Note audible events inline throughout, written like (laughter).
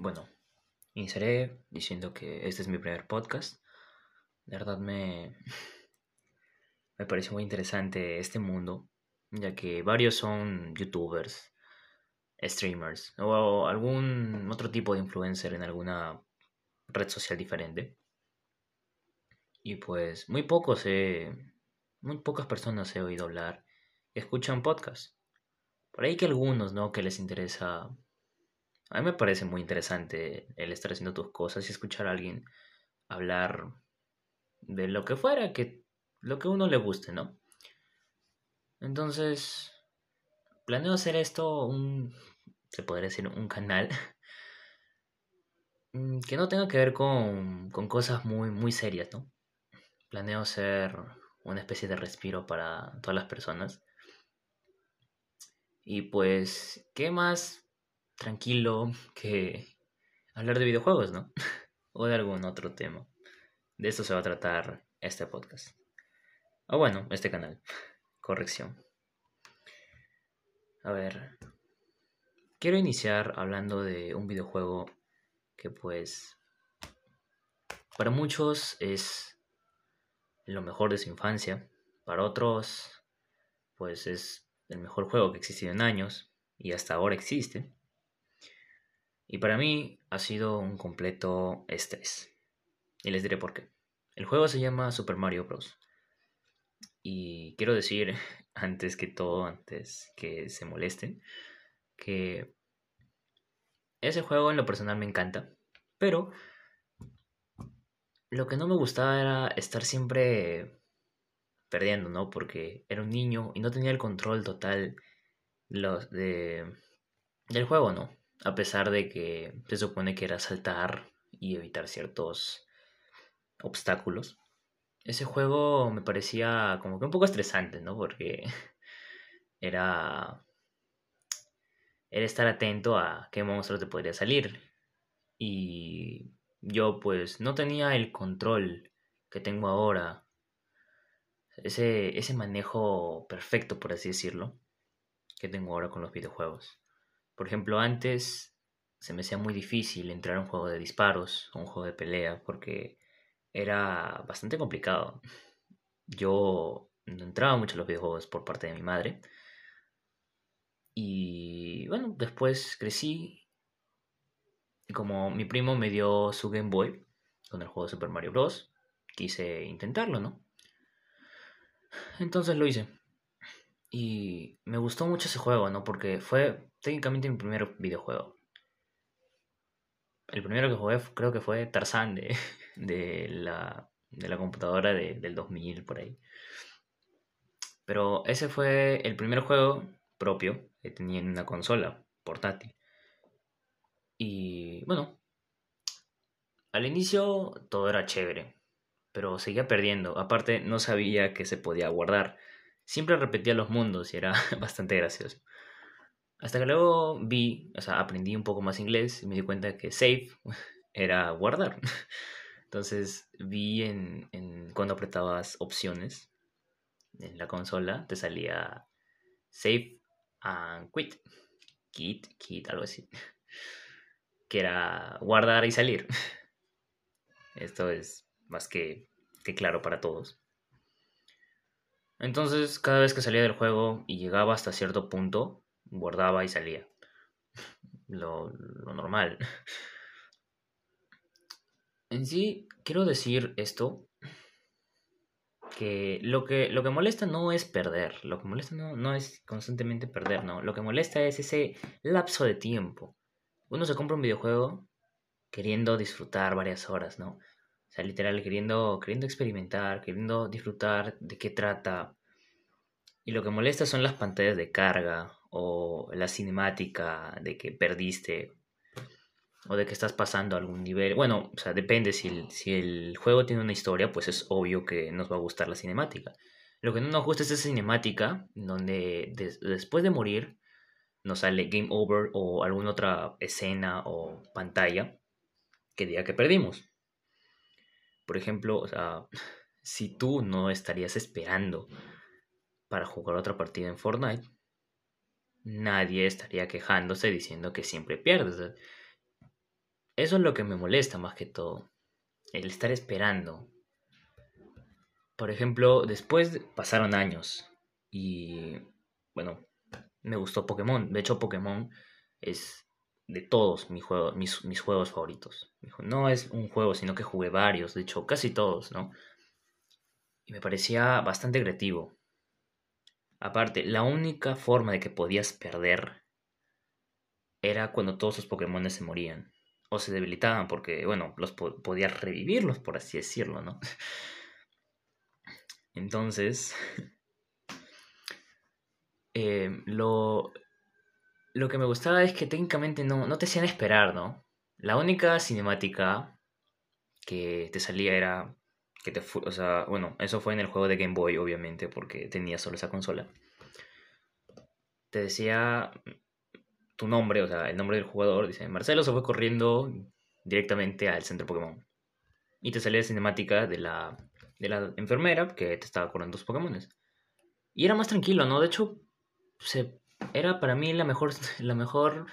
Bueno, iniciaré diciendo que este es mi primer podcast. De verdad me, (laughs) me parece muy interesante este mundo, ya que varios son youtubers, streamers o algún otro tipo de influencer en alguna red social diferente. Y pues muy pocos he, muy pocas personas he oído hablar y escuchan podcasts. Por ahí que algunos, ¿no? Que les interesa a mí me parece muy interesante el estar haciendo tus cosas y escuchar a alguien hablar de lo que fuera, que lo que a uno le guste, ¿no? Entonces, planeo hacer esto un, se podría decir, un canal (laughs) mm, que no tenga que ver con, con cosas muy, muy serias, ¿no? Planeo ser una especie de respiro para todas las personas. Y pues, ¿qué más tranquilo que hablar de videojuegos, ¿no? (laughs) o de algún otro tema. De esto se va a tratar este podcast. O bueno, este canal. Corrección. A ver. Quiero iniciar hablando de un videojuego que pues para muchos es lo mejor de su infancia. Para otros pues es el mejor juego que ha existido en años y hasta ahora existe. Y para mí ha sido un completo estrés. Y les diré por qué. El juego se llama Super Mario Bros. Y quiero decir, (laughs) antes que todo, antes que se molesten, que ese juego en lo personal me encanta. Pero lo que no me gustaba era estar siempre perdiendo, ¿no? Porque era un niño y no tenía el control total de, del juego, ¿no? A pesar de que se supone que era saltar y evitar ciertos obstáculos. Ese juego me parecía como que un poco estresante, ¿no? Porque (laughs) era era estar atento a qué monstruo te podría salir. Y yo pues no tenía el control que tengo ahora. Ese, ese manejo perfecto, por así decirlo, que tengo ahora con los videojuegos. Por ejemplo, antes se me hacía muy difícil entrar a un juego de disparos o un juego de pelea porque era bastante complicado. Yo no entraba mucho a los videojuegos por parte de mi madre. Y bueno, después crecí y como mi primo me dio su Game Boy con el juego de Super Mario Bros., quise intentarlo, ¿no? Entonces lo hice. Y me gustó mucho ese juego, ¿no? Porque fue técnicamente mi primer videojuego. El primero que jugué creo que fue Tarzan de, (laughs) de, la, de la computadora de, del 2000 por ahí. Pero ese fue el primer juego propio que tenía en una consola portátil. Y bueno, al inicio todo era chévere, pero seguía perdiendo. Aparte no sabía que se podía guardar siempre repetía los mundos y era (laughs) bastante gracioso. Hasta que luego vi, o sea, aprendí un poco más inglés y me di cuenta que save (laughs) era guardar. (laughs) Entonces vi en, en cuando apretabas opciones en la consola, te salía save and quit. Quit, quit, algo así. Que era guardar y salir. Esto es más que, que claro para todos. Entonces, cada vez que salía del juego y llegaba hasta cierto punto, guardaba y salía. Lo, normal. En sí, quiero decir esto, que lo que, lo que molesta no es perder, lo que molesta no, no es constantemente perder, no, lo que molesta es ese lapso de tiempo. Uno se compra un videojuego queriendo disfrutar varias horas, ¿no? Literal, queriendo, queriendo experimentar, queriendo disfrutar de qué trata. Y lo que molesta son las pantallas de carga o la cinemática de que perdiste o de que estás pasando algún nivel. Bueno, o sea, depende. Si el, si el juego tiene una historia, pues es obvio que nos va a gustar la cinemática. Lo que no nos gusta es esa cinemática donde después de morir nos sale game over o alguna otra escena o pantalla que diga que perdimos. Por ejemplo, o sea, si tú no estarías esperando para jugar otra partida en Fortnite, nadie estaría quejándose diciendo que siempre pierdes. eso es lo que me molesta más que todo. El estar esperando. Por ejemplo, después pasaron años y bueno, me gustó Pokémon. De hecho, Pokémon es de todos mis, juegos, mis, mis juegos favoritos. No es un juego, sino que jugué varios, de hecho, casi todos, ¿no? Y me parecía bastante creativo. Aparte, la única forma de que podías perder era cuando todos los Pokémon se morían. O se debilitaban, porque, bueno, los podías revivirlos, por así decirlo, ¿no? (laughs) Entonces, (laughs) eh, lo, lo que me gustaba es que técnicamente no, no te hacían esperar, ¿no? La única cinemática que te salía era que te o sea, bueno, eso fue en el juego de Game Boy, obviamente, porque tenía solo esa consola. Te decía tu nombre, o sea, el nombre del jugador, dice, Marcelo se fue corriendo directamente al centro Pokémon. Y te salía la cinemática de la, de la enfermera que te estaba corriendo tus Pokémon. Y era más tranquilo, ¿no? De hecho, se era para mí la mejor, (laughs) la mejor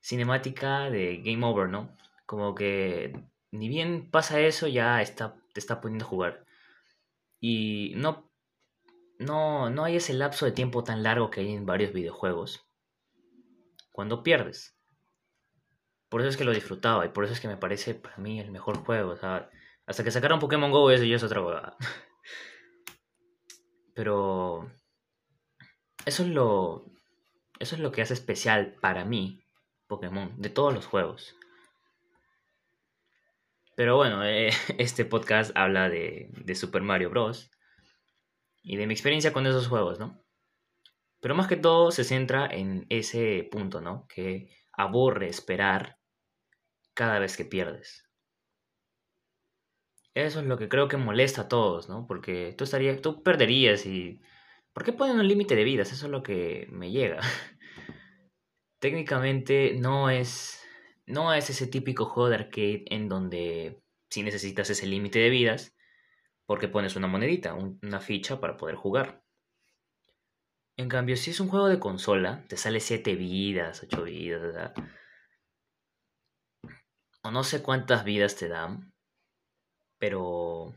cinemática de Game Over, ¿no? Como que ni bien pasa eso, ya está, te está poniendo a jugar. Y no, no, no hay ese lapso de tiempo tan largo que hay en varios videojuegos. Cuando pierdes. Por eso es que lo disfrutaba y por eso es que me parece para mí el mejor juego. Hasta que sacaron Pokémon Go, eso ya es otra cosa. (laughs) Pero eso es lo, eso es lo que hace especial para mí Pokémon, de todos los juegos. Pero bueno, eh, (laughs) este podcast habla de, de, Super Mario Bros. Y de mi experiencia con esos juegos, ¿no? Pero más que todo se centra en ese punto, ¿no? Que aburre esperar cada vez que pierdes. Eso es lo que creo que molesta a todos, ¿no? Porque tú, estarías, tú perderías y ¿Por qué ponen un límite de vidas? Eso es lo que me llega. (laughs) Técnicamente no es, no es ese típico juego de arcade en donde si necesitas ese límite de vidas, porque pones una monedita, una ficha para poder jugar. En cambio, si es un juego de consola, te sale 7 vidas, 8 vidas, o no sé cuántas vidas te dan, pero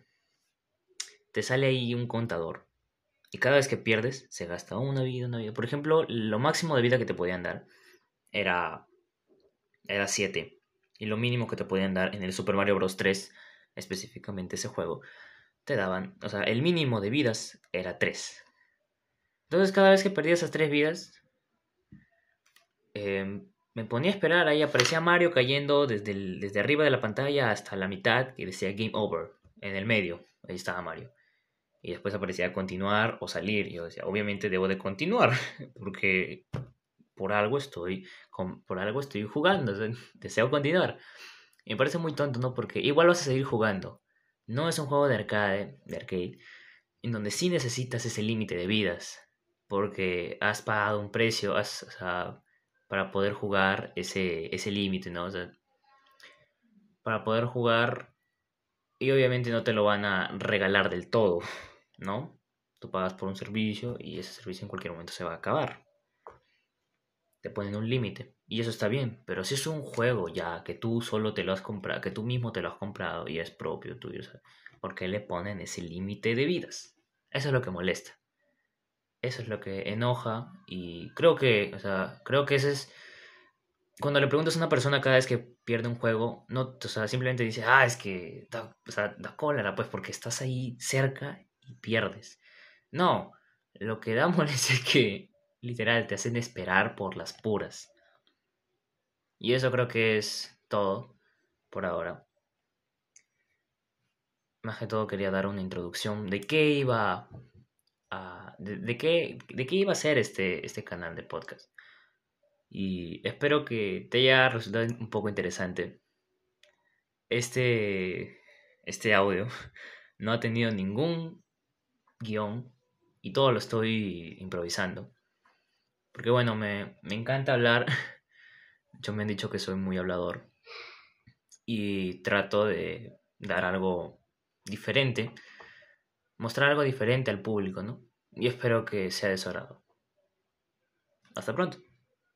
te sale ahí un contador y cada vez que pierdes, se gasta una vida, una vida. Por ejemplo, lo máximo de vida que te podían dar era, era 7. Y lo mínimo que te podían dar en el Super Mario Bros. 3, específicamente ese juego, te daban, o sea, el mínimo de vidas era 3. Entonces cada vez que perdía esas 3 vidas, em, me ponía a esperar, ahí aparecía Mario cayendo desde, desde arriba de la pantalla hasta la mitad y decía Game Over, en el medio, ahí estaba Mario y después aparecía continuar o salir. Yo decía, obviamente debo de continuar, (laughs) porque por algo estoy, por algo estoy jugando, (laughs) deseo continuar. Y me parece muy tonto, ¿no? Porque igual vas a seguir jugando. No es un juego de arcade, de arcade, en donde sí necesitas ese límite de vidas, porque has pagado un precio para poder jugar ese, ese límite, ¿no? Para poder jugar y obviamente no te lo van a regalar del todo. ¿No? Tú pagas por un servicio y ese servicio en cualquier momento se va a acabar. Te ponen un límite y eso está bien, pero si es un juego ya que tú solo te lo has comprado, que tú mismo te lo has comprado y es propio tuyo, ¿por qué le ponen ese límite de vidas? Eso es lo que molesta. Eso es lo que enoja y creo que, o sea, creo que ese es cuando le preguntas a una persona cada vez que pierde un juego, no, o sea, simplemente dice, ah, es que o sea, da cólera, pues porque estás ahí cerca y pierdes. No, lo que da (laughs) molestia es que literal te hacen esperar por las puras. Y eso creo que es todo por ahora. Más que todo quería dar una introducción de qué iba a, de, qué, de qué iba a ser este, este canal de podcast. Y espero que te haya resultado un poco interesante. Este, este audio (laughs) no ha tenido ningún guion y todo lo estoy improvisando. Porque bueno, me, me encanta hablar. (laughs) Yo me han dicho que soy muy hablador. Y trato de dar algo diferente. Mostrar algo diferente al público, ¿no? Y espero que sea de su agrado. Hasta pronto.